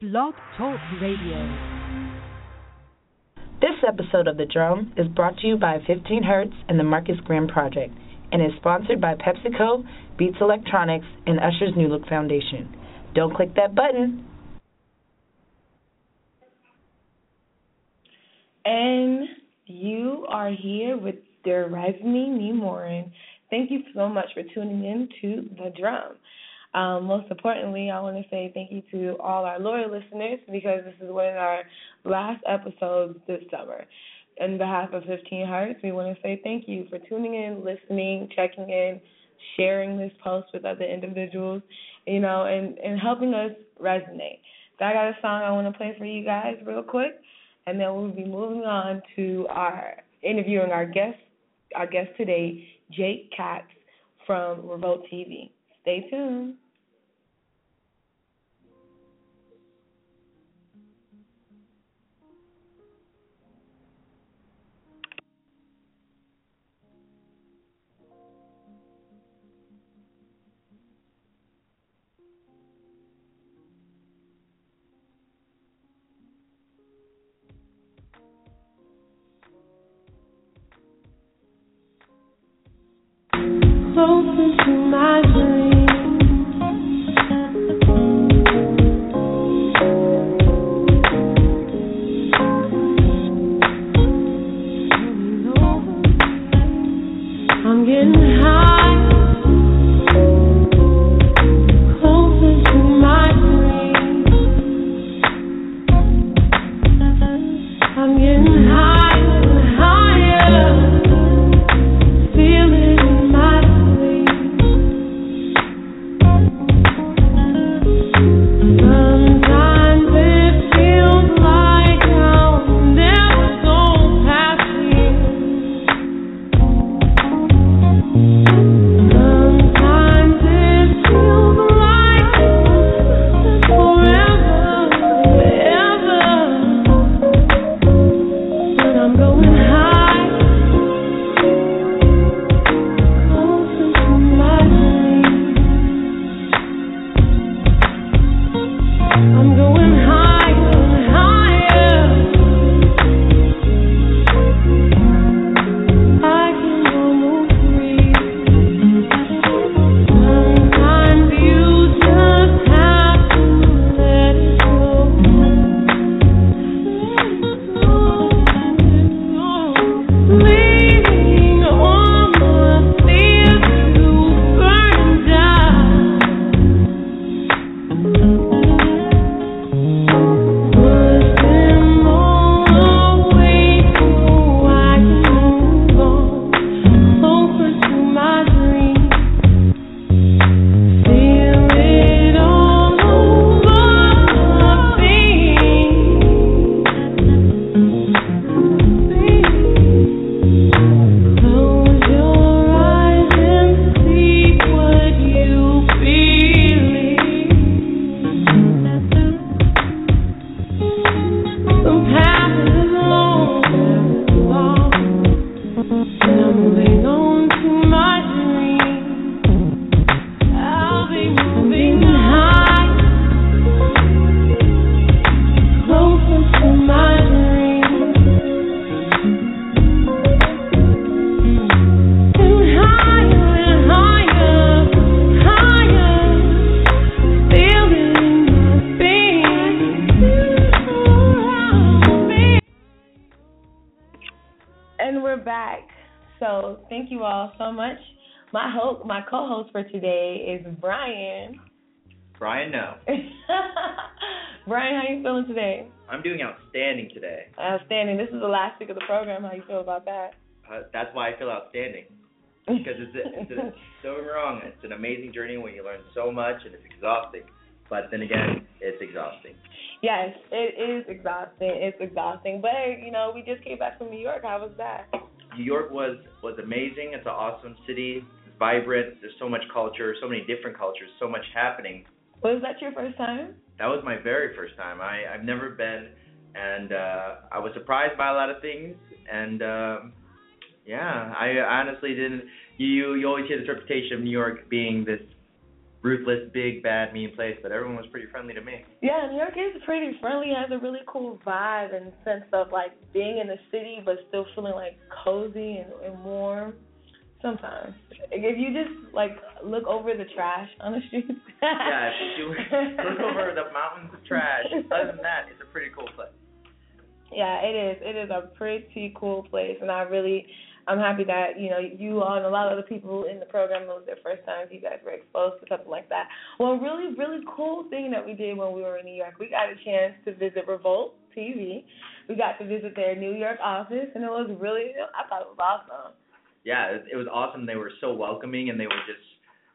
Blog Talk Radio. This episode of The Drum is brought to you by 15 Hertz and the Marcus Graham Project and is sponsored by PepsiCo, Beats Electronics, and Usher's New Look Foundation. Don't click that button. And you are here with Derevni Nemorin. Thank you so much for tuning in to The Drum. Um, most importantly, I want to say thank you to all our loyal listeners because this is one of our last episodes this summer. In behalf of 15 Hertz, we want to say thank you for tuning in, listening, checking in, sharing this post with other individuals, you know, and, and helping us resonate. So I got a song I want to play for you guys real quick, and then we'll be moving on to our interviewing our guest, our guest today, Jake Katz from Revolt TV. Stay tuned. Closer to my dream. My host, my co-host for today is Brian. Brian, no. Brian, how you feeling today? I'm doing outstanding today. Outstanding. This is the last week of the program. How you feel about that? Uh, that's why I feel outstanding. Because it's, a, it's a, don't get wrong, it's an amazing journey where you learn so much and it's exhausting. But then again, it's exhausting. Yes, it is exhausting. It's exhausting. But you know, we just came back from New York. How was that? New York was was amazing. It's an awesome city. Vibrant. There's so much culture, so many different cultures, so much happening. Was that your first time? That was my very first time. I I've never been, and uh, I was surprised by a lot of things. And um, yeah, I honestly didn't. You you always hear this reputation of New York being this ruthless, big, bad, mean place, but everyone was pretty friendly to me. Yeah, New York is pretty friendly. Has a really cool vibe and sense of like being in the city, but still feeling like cozy and, and warm. Sometimes, if you just like look over the trash on the streets. yeah, if you look over the mountains of trash. Other than that, it's a pretty cool place. Yeah, it is. It is a pretty cool place, and I really, I'm happy that you know you and a lot of the people in the program it was their first time you guys were exposed to something like that. Well, really, really cool thing that we did when we were in New York, we got a chance to visit Revolt TV. We got to visit their New York office, and it was really, I thought it was awesome. Yeah, it, it was awesome. They were so welcoming, and they were just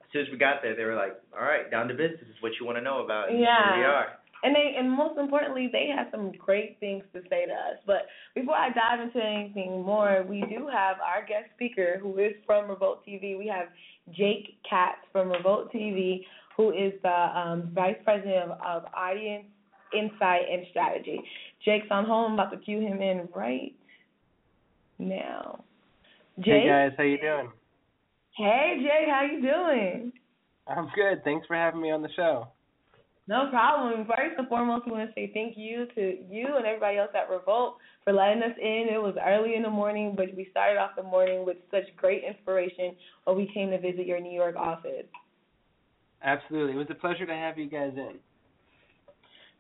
as soon as we got there, they were like, "All right, down to business. This is what you want to know about." And Yeah. Here we are. And they and most importantly, they have some great things to say to us. But before I dive into anything more, we do have our guest speaker who is from Revolt TV. We have Jake Katz from Revolt TV, who is the um, vice president of, of audience insight and strategy. Jake's on home. I'm about to cue him in right now. Jake. Hey guys, how you doing? Hey Jake, how you doing? I'm good. Thanks for having me on the show. No problem. First and foremost, we want to say thank you to you and everybody else at Revolt for letting us in. It was early in the morning, but we started off the morning with such great inspiration when we came to visit your New York office. Absolutely. It was a pleasure to have you guys in.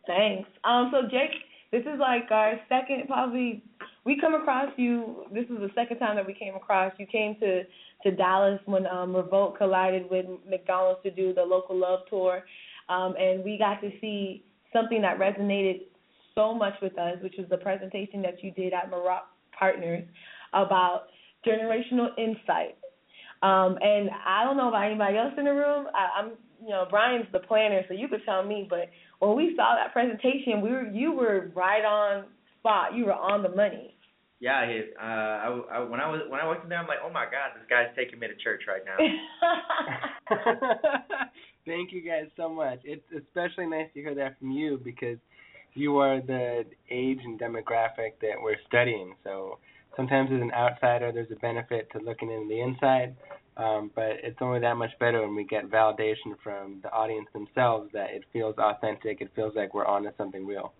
Thanks. Um, so Jake, this is like our second probably. We come across you. This is the second time that we came across you. Came to to Dallas when um, Revolt collided with McDonald's to do the local love tour, um, and we got to see something that resonated so much with us, which was the presentation that you did at Moroch Partners about generational insight. Um, and I don't know about anybody else in the room. I, I'm, you know, Brian's the planner, so you could tell me. But when we saw that presentation, we were, you were right on spot. You were on the money. Yeah, he, uh, I, I, when I was when I walked in there, I'm like, oh my god, this guy's taking me to church right now. Thank you guys so much. It's especially nice to hear that from you because you are the age and demographic that we're studying. So sometimes as an outsider, there's a benefit to looking into the inside, um, but it's only that much better when we get validation from the audience themselves that it feels authentic. It feels like we're onto something real.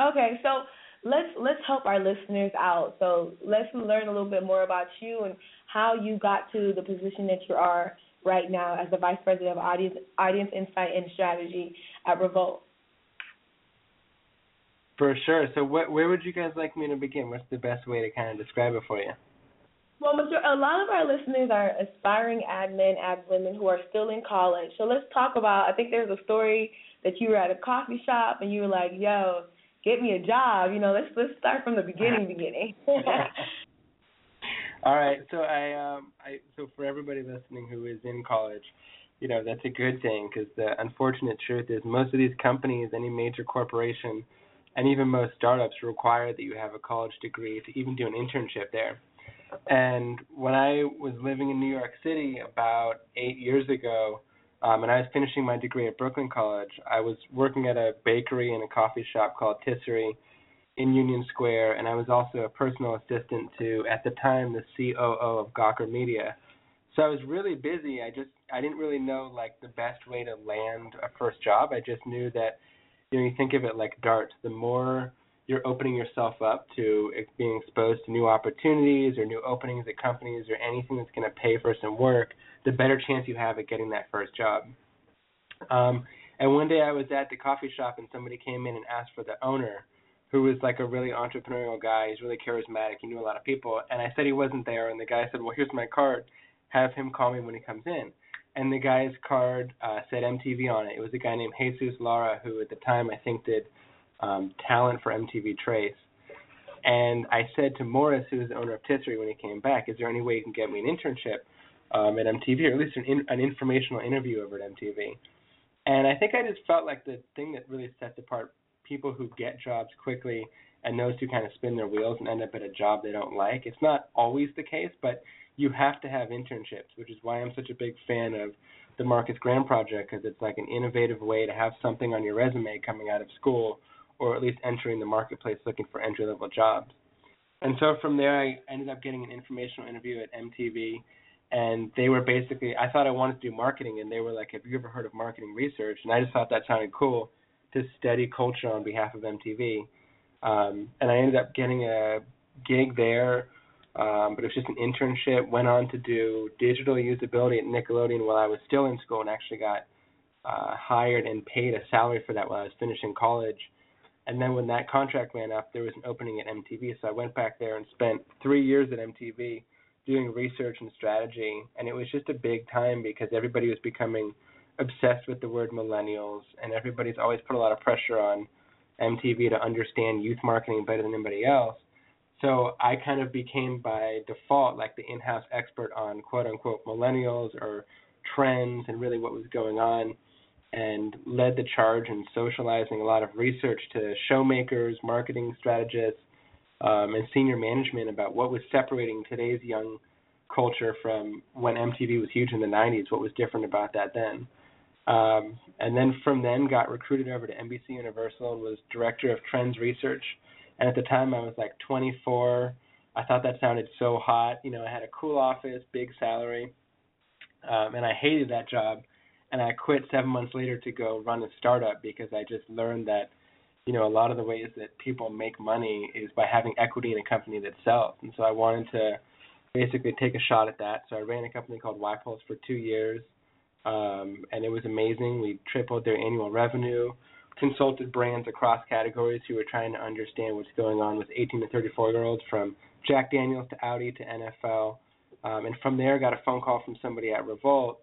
Okay, so let's let's help our listeners out. So let's learn a little bit more about you and how you got to the position that you are right now as the vice president of audience audience insight and strategy at Revolt. For sure. So what, where would you guys like me to begin? What's the best way to kind of describe it for you? Well, a lot of our listeners are aspiring ad men, ad women who are still in college. So let's talk about. I think there's a story that you were at a coffee shop and you were like, "Yo, get me a job." You know, let's let's start from the beginning, beginning. All right. So I um I so for everybody listening who is in college, you know, that's a good thing because the unfortunate truth is most of these companies, any major corporation, and even most startups require that you have a college degree to even do an internship there. And when I was living in New York City about eight years ago, um, and I was finishing my degree at Brooklyn College, I was working at a bakery and a coffee shop called Tisserie in Union Square, and I was also a personal assistant to, at the time, the COO of Gawker Media. So I was really busy. I just I didn't really know like the best way to land a first job. I just knew that you know you think of it like darts. The more you're opening yourself up to being exposed to new opportunities or new openings at companies or anything that's going to pay for some work, the better chance you have at getting that first job. Um, and one day I was at the coffee shop and somebody came in and asked for the owner, who was like a really entrepreneurial guy. He's really charismatic. He knew a lot of people. And I said he wasn't there. And the guy said, "Well, here's my card. Have him call me when he comes in." And the guy's card uh, said MTV on it. It was a guy named Jesus Lara, who at the time I think did um, talent for MTV Tr3s. And I said to Morris, who was the owner of Tisserie, when he came back, "Is there any way you can get me an internship um, at MTV, or at least an, in, an informational interview over at MTV?" And I think I just felt like the thing that really sets apart people who get jobs quickly and those who kind of spin their wheels and end up at a job they don't like. It's not always the case, but you have to have internships, which is why I'm such a big fan of the Marcus Graham Project because it's like an innovative way to have something on your resume coming out of school or at least entering the marketplace looking for entry level jobs. And so from there, I ended up getting an informational interview at MTV. And they were basically I thought I wanted to do marketing and they were like, Have you ever heard of marketing research? And I just thought that sounded cool to study culture on behalf of MTV. Um and I ended up getting a gig there. Um, but it was just an internship. Went on to do digital usability at Nickelodeon while I was still in school, and actually got uh, hired and paid a salary for that while I was finishing college. And then when that contract ran up, there was an opening at MTV, so I went back there and spent three years at MTV doing research and strategy. And it was just a big time because everybody was becoming obsessed with the word millennials, and everybody's always put a lot of pressure on MTV to understand youth marketing better than anybody else. So I kind of became by default like the in-house expert on quote unquote millennials or trends and really what was going on and led the charge in socializing a lot of research to showmakers, marketing strategists, um, and senior management about what was separating today's young culture from when MTV was huge in the 90s, what was different about that then. Um, and then from then got recruited over to NBC Universal and was director of trends research. And at the time I was like 24. I thought that sounded so hot. You know, I had a cool office, big salary, um, and I hated that job. And I quit seven months later to go run a startup because I just learned that, you know, a lot of the ways that people make money is by having equity in a company that sells. And so I wanted to basically take a shot at that. So I ran a company called YPulse for two years um, and it was amazing. We tripled their annual revenue, consulted brands across categories who were trying to understand what's going on with 18 to 34 year olds, from Jack Daniels to Audi to NFL, um, and from there got a phone call from somebody at Revolt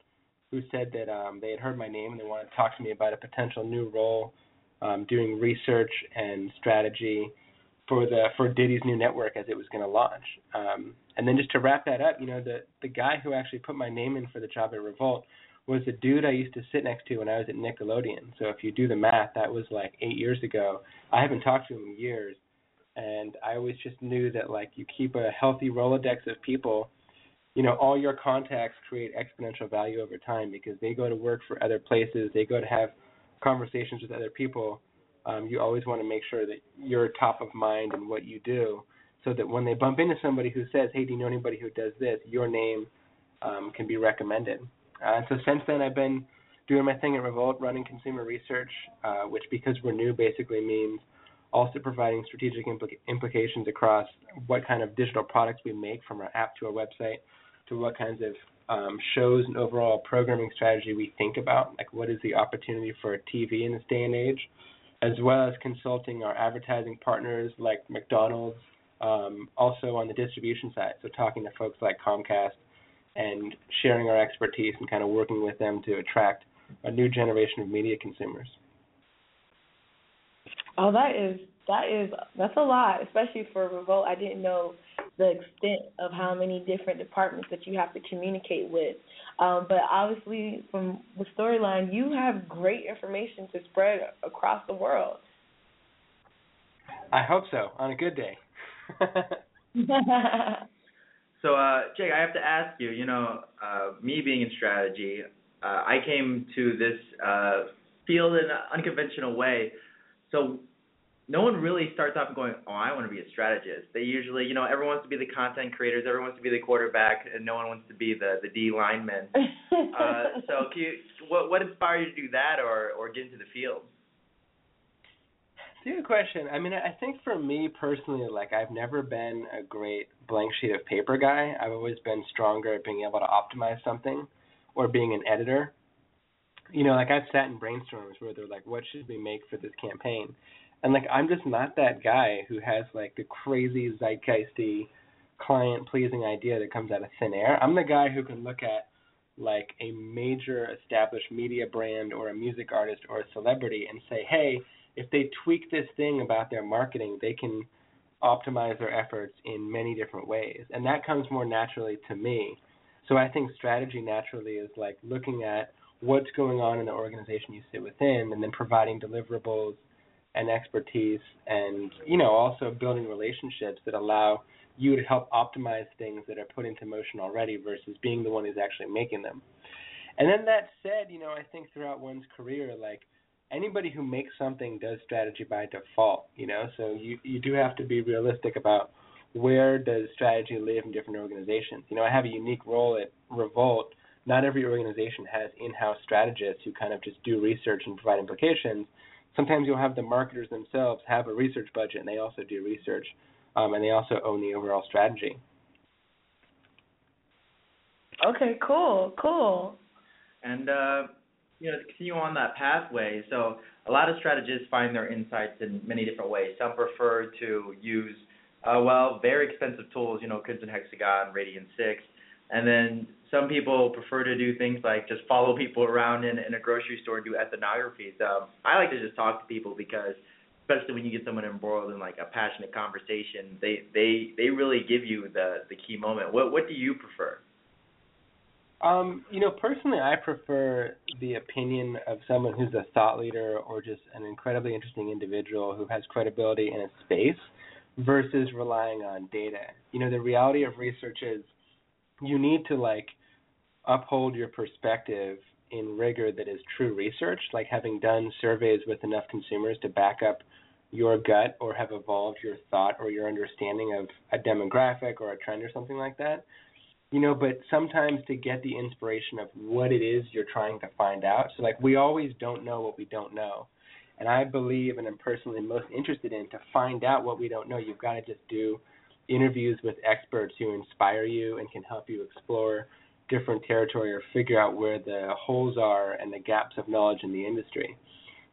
who said that um, they had heard my name and they wanted to talk to me about a potential new role um, doing research and strategy for the for Diddy's new network as it was going to launch. Um, and then just to wrap that up, you know, the the guy who actually put my name in for the job at Revolt was the dude I used to sit next to when I was at Nickelodeon. So if you do the math, that was like eight years ago. I haven't talked to him in years, and I always just knew that like you keep a healthy Rolodex of people. You know, all your contacts create exponential value over time because they go to work for other places, they go to have conversations with other people. Um, you always want to make sure that you're top of mind in what you do, so that when they bump into somebody who says, "Hey, do you know anybody who does this?" your name um, can be recommended. Uh, so since then, I've been doing my thing at Revolt, running consumer research, uh, which because we're new basically means also providing strategic implica- implications across what kind of digital products we make from our app to our website to what kinds of um, shows and overall programming strategy we think about, like what is the opportunity for TV in this day and age, as well as consulting our advertising partners like McDonald's, um, also on the distribution side, so talking to folks like Comcast and sharing our expertise and kind of working with them to attract a new generation of media consumers. Oh, that is that is that's a lot, especially for Revolt. I didn't know the extent of how many different departments that you have to communicate with. Um, but obviously, from the storyline, you have great information to spread across the world. I hope so. On a good day. So, uh, Jake, I have to ask you. You know, uh, me being in strategy, uh, I came to this uh, field in an unconventional way. So, no one really starts off going, "Oh, I want to be a strategist." They usually, you know, everyone wants to be the content creators, everyone wants to be the quarterback, and no one wants to be the the D lineman. uh, so, can you, what what inspired you to do that, or or get into the field? It's a good question. I mean, I think for me personally, like I've never been a great blank sheet of paper guy. I've always been stronger at being able to optimize something or being an editor. You know, like I've sat in brainstorms where they're like, what should we make for this campaign? And like I'm just not that guy who has like the crazy zeitgeisty client pleasing idea that comes out of thin air. I'm the guy who can look at like a major established media brand or a music artist or a celebrity and say, hey, if they tweak this thing about their marketing, they can optimize their efforts in many different ways. And that comes more naturally to me. So I think strategy naturally is like looking at what's going on in the organization you sit within and then providing deliverables and expertise and you know also building relationships that allow you to help optimize things that are put into motion already versus being the one who's actually making them. And then that said, you know, I think throughout one's career like anybody who makes something does strategy by default, you know. So you you do have to be realistic about where does strategy live in different organizations? You know, I have a unique role at Revolt. Not every organization has in-house strategists who kind of just do research and provide implications. Sometimes you'll have the marketers themselves have a research budget and they also do research, um, and they also own the overall strategy. Okay, cool, cool. And uh, you know, to continue on that pathway, so a lot of strategists find their insights in many different ways. Some prefer to use, uh, well, very expensive tools, you know, Crimson Hexagon, Radian Six, and then some people prefer to do things like just follow people around in, in a grocery store and do ethnographies. I like to just talk to people because, especially when you get someone embroiled in like a passionate conversation, they they they really give you the the key moment. What what do you prefer? Um, you know, personally, I prefer the opinion of someone who's a thought leader or just an incredibly interesting individual who has credibility in a space versus relying on data. You know, the reality of research is you need to like uphold your perspective in rigor that is true research, like having done surveys with enough consumers to back up your gut or have evolved your thought or your understanding of a demographic or a trend or something like that. You know but sometimes to get the inspiration of what it is you're trying to find out. So like we always don't know what we don't know. And i believe and i'm personally most interested in to find out what we don't know. You've got to just do interviews with experts who inspire you and can help you explore different territory or figure out where the holes are and the gaps of knowledge in the industry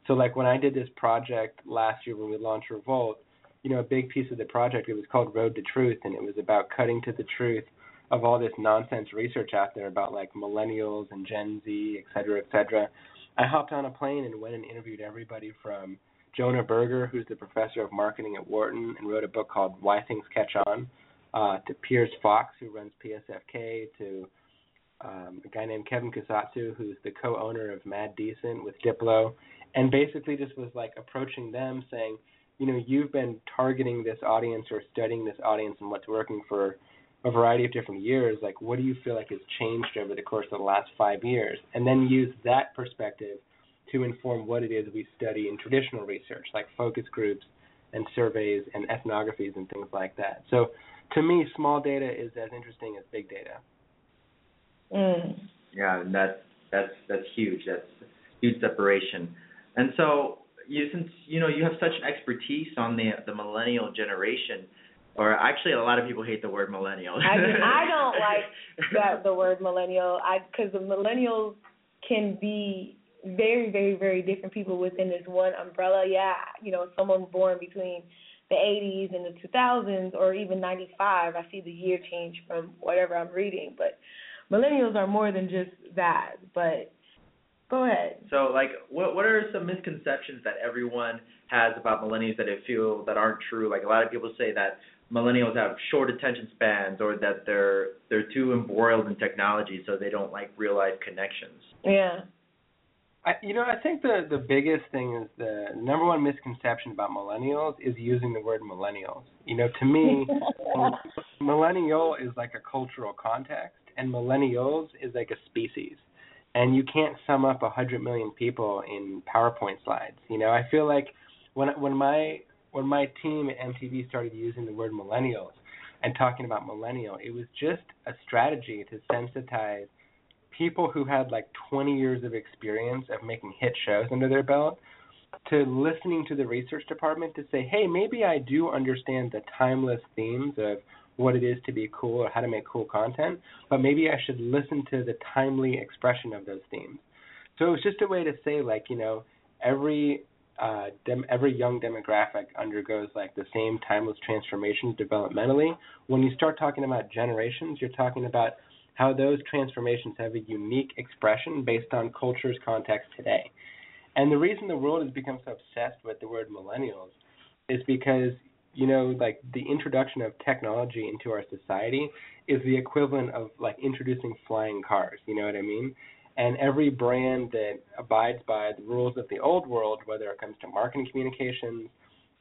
so like when i did this project last year when we launched revolt you know a big piece of the project it was called road to truth and it was about cutting to the truth of all this nonsense research out there about like millennials and Gen Z, et cetera, et cetera. I hopped on a plane and went and interviewed everybody from Jonah Berger, who's the professor of marketing at Wharton and wrote a book called Why Things Catch On, uh, to Piers Fawkes, who runs PSFK, to um, a guy named Kevin Kusatsu, who's the co-owner of Mad Decent with Diplo, and basically just was like approaching them saying, you know, you've been targeting this audience or studying this audience and what's working for a variety of different years, like what do you feel like has changed over the course of the last five years? And then use that perspective to inform what it is we study in traditional research, like focus groups and surveys and ethnographies and things like that. So to me, small data is as interesting as big data. Mm. Yeah, and that's that's that's huge. That's huge separation. And so you since you know you have such an expertise on the the millennial generation, or actually, a lot of people hate the word millennial. I, mean, I don't like that the word millennial. I because the millennials can be very, very, very different people within this one umbrella. Yeah, you know, someone born between the 80s and the 2000s, or even 95. I see the year change from whatever I'm reading, but millennials are more than just that. But go ahead. So, like, what what are some misconceptions that everyone has about millennials that they feel that aren't true? Like, a lot of people say that millennials have short attention spans or that they're they're too embroiled in technology so they don't like real life connections. Yeah. I, you know, I think the the biggest thing is the number one misconception about millennials is using the word millennials. You know, to me, millennial is like a cultural context, and millennials is like a species. And you can't sum up a hundred million people in PowerPoint slides. You know, I feel like when when my when my team at MTV started using the word millennials and talking about millennial, it was just a strategy to sensitize people who had like 20 years of experience of making hit shows under their belt to listening to the research department to say, hey, maybe I do understand the timeless themes of what it is to be cool or how to make cool content, but maybe I should listen to the timely expression of those themes. So it was just a way to say, like, you know, every uh, dem- every young demographic undergoes like the same timeless transformations developmentally. When you start talking about generations, you're talking about how those transformations have a unique expression based on culture's context today. And the reason the world has become so obsessed with the word millennials is because you know like the introduction of technology into our society is the equivalent of like introducing flying cars you know what i mean and every brand that abides by the rules of the old world, whether it comes to marketing communications,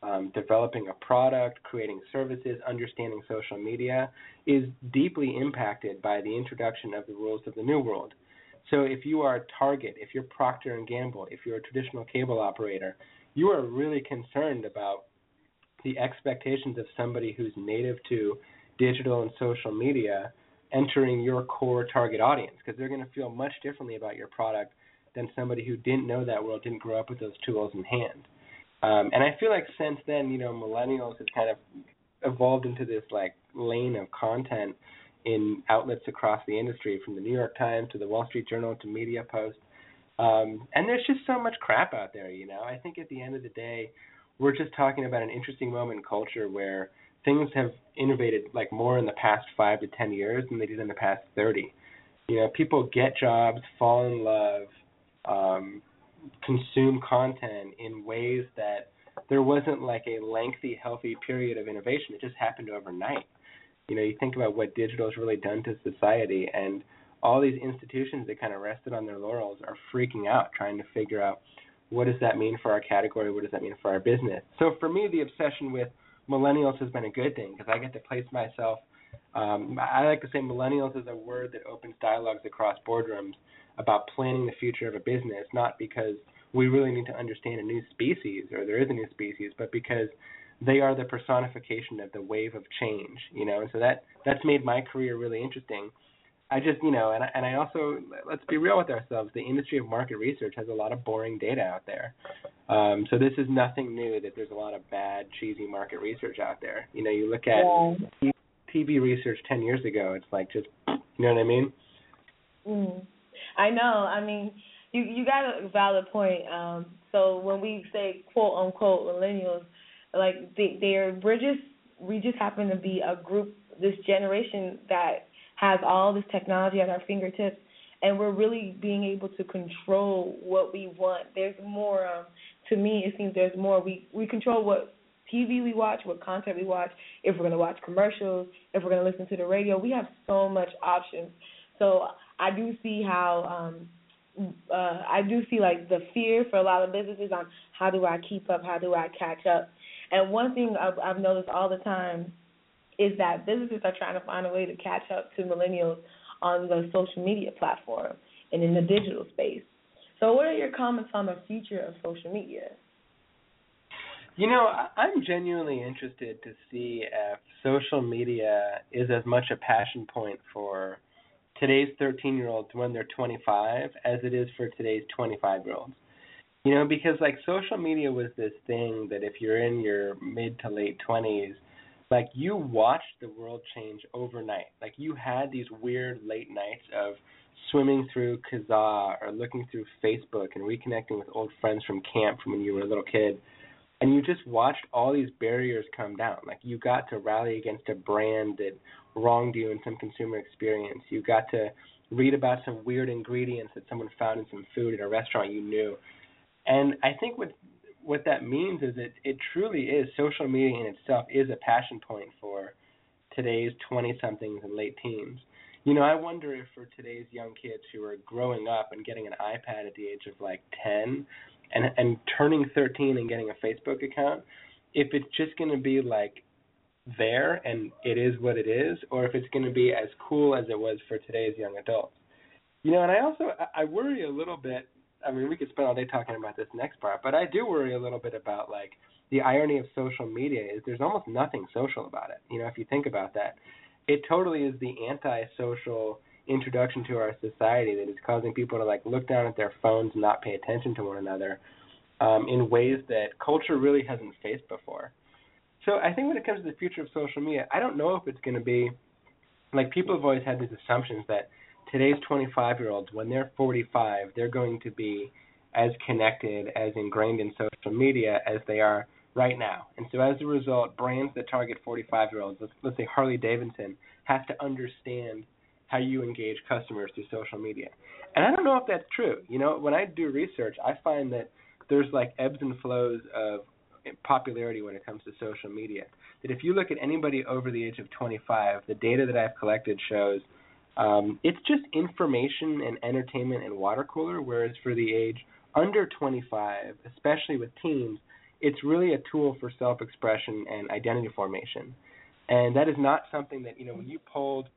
um, developing a product, creating services, understanding social media, is deeply impacted by the introduction of the rules of the new world. So if you are a Target, if you're Procter and Gamble, if you're a traditional cable operator, you are really concerned about the expectations of somebody who's native to digital and social media entering your core target audience because they're going to feel much differently about your product than somebody who didn't know that world, didn't grow up with those tools in hand. Um, and I feel like since then, you know, millennials have kind of evolved into this like lane of content in outlets across the industry, from the New York Times to the Wall Street Journal to Media Post. Um, and there's just so much crap out there, you know. I think at the end of the day, we're just talking about an interesting moment in culture where things have innovated like more in the past five to ten years than they did in the past thirty. You know, people get jobs, fall in love, um, consume content in ways that there wasn't like a lengthy, healthy period of innovation. It just happened overnight. You know, you think about what digital has really done to society, and all these institutions that kind of rested on their laurels are freaking out, trying to figure out what does that mean for our category, what does that mean for our business. So for me, the obsession with millennials has been a good thing because I get to place myself. Um, I like to say millennials is a word that opens dialogues across boardrooms about planning the future of a business, not because we really need to understand a new species or there is a new species, but because they are the personification of the wave of change, you know, and so that that's made my career really interesting. I just, you know, and I, and I also let's be real with ourselves. The industry of market research has a lot of boring data out there. Um, so this is nothing new that there's a lot of bad, cheesy market research out there. You know, you look at yeah. TV research 10 years ago, it's like just, you know what I mean? Mm. I know. I mean, you you got a valid point. Um, so when we say quote unquote millennials, like they they're we're just we just happen to be a group this generation that has all this technology at our fingertips and we're really being able to control what we want. There's more um to me it seems there's more we we control what TV we watch, what content we watch, if we're going to watch commercials, if we're going to listen to the radio. We have so much options. So I do see how um uh I do see like the fear for a lot of businesses on how do I keep up, how do I catch up. And one thing I've, I've noticed all the time is that businesses are trying to find a way to catch up to millennials on the social media platform and in the digital space. So, what are your comments on the future of social media? You know, I'm genuinely interested to see if social media is as much a passion point for today's 13 year olds when they're 25 as it is for today's 25 year olds. You know, because like social media was this thing that if you're in your mid to late 20s, like you watched the world change overnight. Like you had these weird late nights of swimming through Kazaa or looking through Facebook and reconnecting with old friends from camp from when you were a little kid. And you just watched all these barriers come down. Like you got to rally against a brand that wronged you in some consumer experience. You got to read about some weird ingredients that someone found in some food at a restaurant you knew. And I think what what that means is it it truly is social media in itself is a passion point for today's 20 somethings and late teens. You know, I wonder if for today's young kids who are growing up and getting an iPad at the age of like 10 and and turning 13 and getting a Facebook account, if it's just going to be like there and it is what it is, or if it's going to be as cool as it was for today's young adults. You know, and I also I worry a little bit. I mean, we could spend all day talking about this next part, but I do worry a little bit about like the irony of social media is there's almost nothing social about it. You know, if you think about that, it totally is the anti-social introduction to our society that is causing people to like look down at their phones and not pay attention to one another um, in ways that culture really hasn't faced before. So I think when it comes to the future of social media, I don't know if it's going to be like people have always had these assumptions that today's 25 year olds, when they're 45, they're going to be as connected, as ingrained in social media as they are right now. And so as a result, brands that target 45 year olds, let's, let's say Harley Davidson, have to understand how you engage customers through social media. And I don't know if that's true. You know, when I do research, I find that there's like ebbs and flows of popularity when it comes to social media. That if you look at anybody over the age of 25, the data that I've collected shows um, it's just information and entertainment and water cooler. Whereas for the age under 25, especially with teens, it's really a tool for self-expression and identity formation. And that is not something that you know when you polled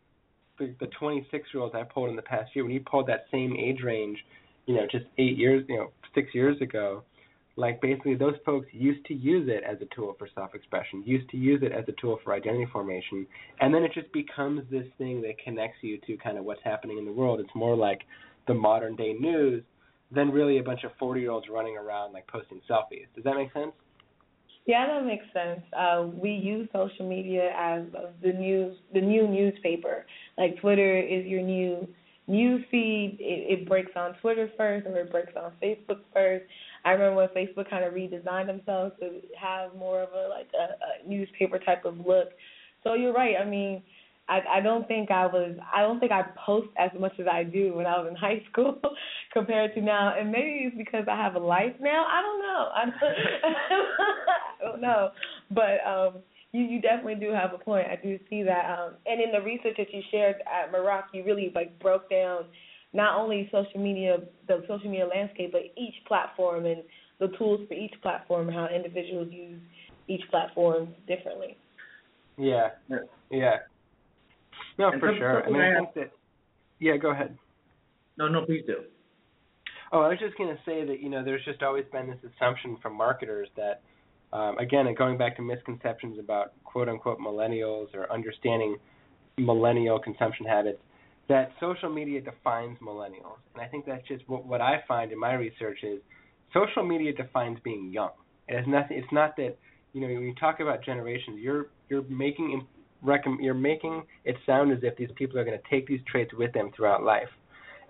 the, the 26-year-olds I polled in the past year, when you polled that same age range, you know, just eight years, you know, six years ago, like basically those folks used to use it as a tool for self-expression, used to use it as a tool for identity formation, and then it just becomes this thing that connects you to kind of what's happening in the world. It's more like the modern day news than really a bunch of 40-year-olds running around like posting selfies. Does that make sense? Yeah, that makes sense. Uh, we use social media as the news, the new newspaper. Like Twitter is your new news feed. It, it breaks on Twitter first, or it breaks on Facebook first. I remember when Facebook kind of redesigned themselves to have more of a like a, a newspaper type of look. So you're right. I mean, I I don't think I was I don't think I post as much as I do when I was in high school compared to now. And maybe it's because I have a life now. I don't know. I don't, I don't know. But um you you definitely do have a point. I do see that. Um and in the research that you shared at Moroch, you really like broke down not only social media, the social media landscape, but each platform and the tools for each platform, and how individuals use each platform differently. Yeah, yeah. No, And for sure. I mean, I I- think that. Yeah, go ahead. No, no, please do. Oh, I was just going to say that you know there's just always been this assumption from marketers that, um, again, going back to misconceptions about quote unquote millennials or understanding millennial consumption habits, that social media defines millennials, and I think that's just what what I find in my research is social media defines being young. It has nothing. It's not that you know when you talk about generations, you're you're making you're making it sound as if these people are going to take these traits with them throughout life.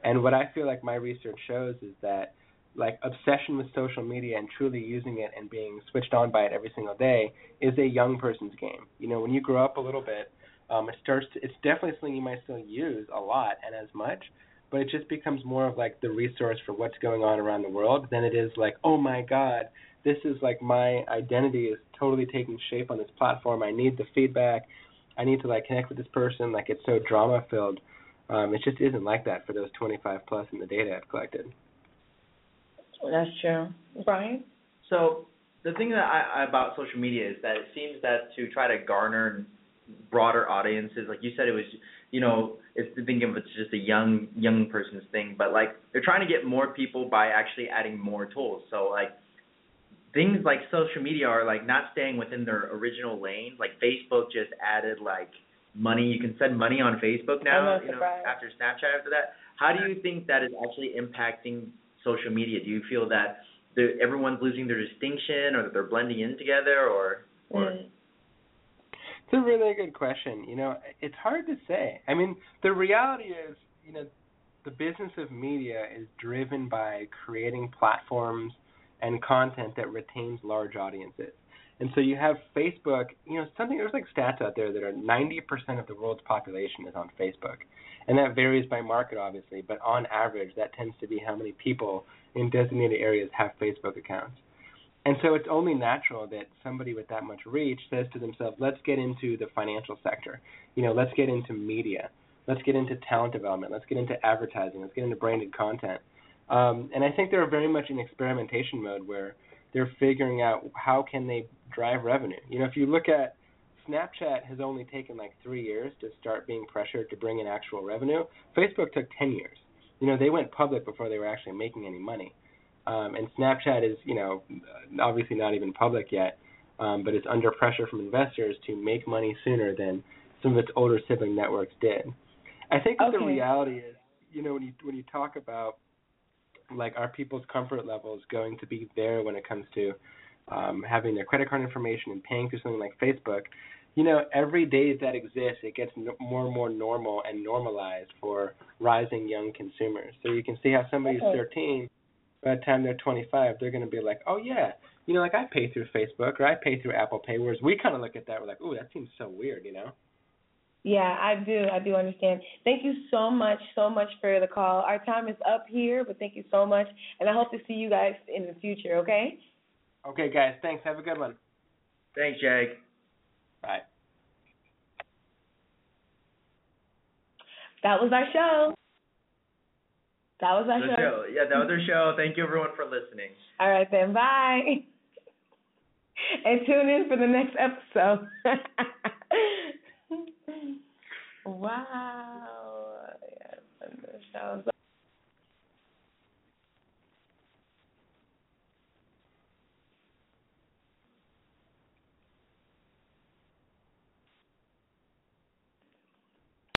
And what I feel like my research shows is that like obsession with social media and truly using it and being switched on by it every single day is a young person's game. You know, when you grow up a little bit, um, it starts. To, it's definitely something you might still use a lot and as much, but it just becomes more of like the resource for what's going on around the world than it is like, oh my God, this is like my identity is totally taking shape on this platform. I need the feedback. I need to like connect with this person. Like it's so drama filled. Um, it just isn't like that for those 25 plus in the data I've collected. That's true. Brian? So the thing that I, about social media is that it seems that to try to garner broader audiences, like you said, it was, you know, it's thinking think of it's just a young young person's thing, but like they're trying to get more people by actually adding more tools. So like things like social media are like not staying within their original lane. Like Facebook just added like money. You can send money on Facebook now. You know, after Snapchat after that. How do you think that is actually impacting social media? Do you feel that everyone's losing their distinction, or that they're blending in together, or or Mm. It's a really good question. You know, it's hard to say. I mean, the reality is, you know, the business of media is driven by creating platforms and content that retains large audiences. And so you have Facebook, you know, something there's like stats out there that are 90% of the world's population is on Facebook. And that varies by market obviously, but on average that tends to be how many people in designated areas have Facebook accounts. And so it's only natural that somebody with that much reach says to themselves, let's get into the financial sector. You know, let's get into media. Let's get into talent development. Let's get into advertising. Let's get into branded content. Um, and I think they're very much in experimentation mode where they're figuring out how can they drive revenue. You know, if you look at Snapchat has only taken like three years to start being pressured to bring in actual revenue. Facebook took 10 years. You know, they went public before they were actually making any money. Um, and Snapchat is, you know, obviously not even public yet, um, but it's under pressure from investors to make money sooner than some of its older sibling networks did. I think that the reality is, you know, when you when you talk about like are people's comfort levels going to be there when it comes to um, having their credit card information and paying through something like Facebook, you know, every day that exists, it gets no, more and more normal and normalized for rising young consumers. So you can see how somebody's Okay. 13, by the time they're 25, they're going to be like, oh yeah, you know, like I pay through Facebook or I pay through Apple Pay. Whereas we kind of look at that, we're like, oh, that seems so weird, you know? Yeah, I do. I do understand. Thank you so much, so much for the call. Our time is up here, but thank you so much, and I hope to see you guys in the future. Okay? Okay, guys, thanks. Have a good one. thanks, Jake. Bye. That was our show. That was our The show. show. Yeah, that was our show. Thank you everyone for listening. All right then. Bye. And tune in for the next episode. wow. Yes, and the show's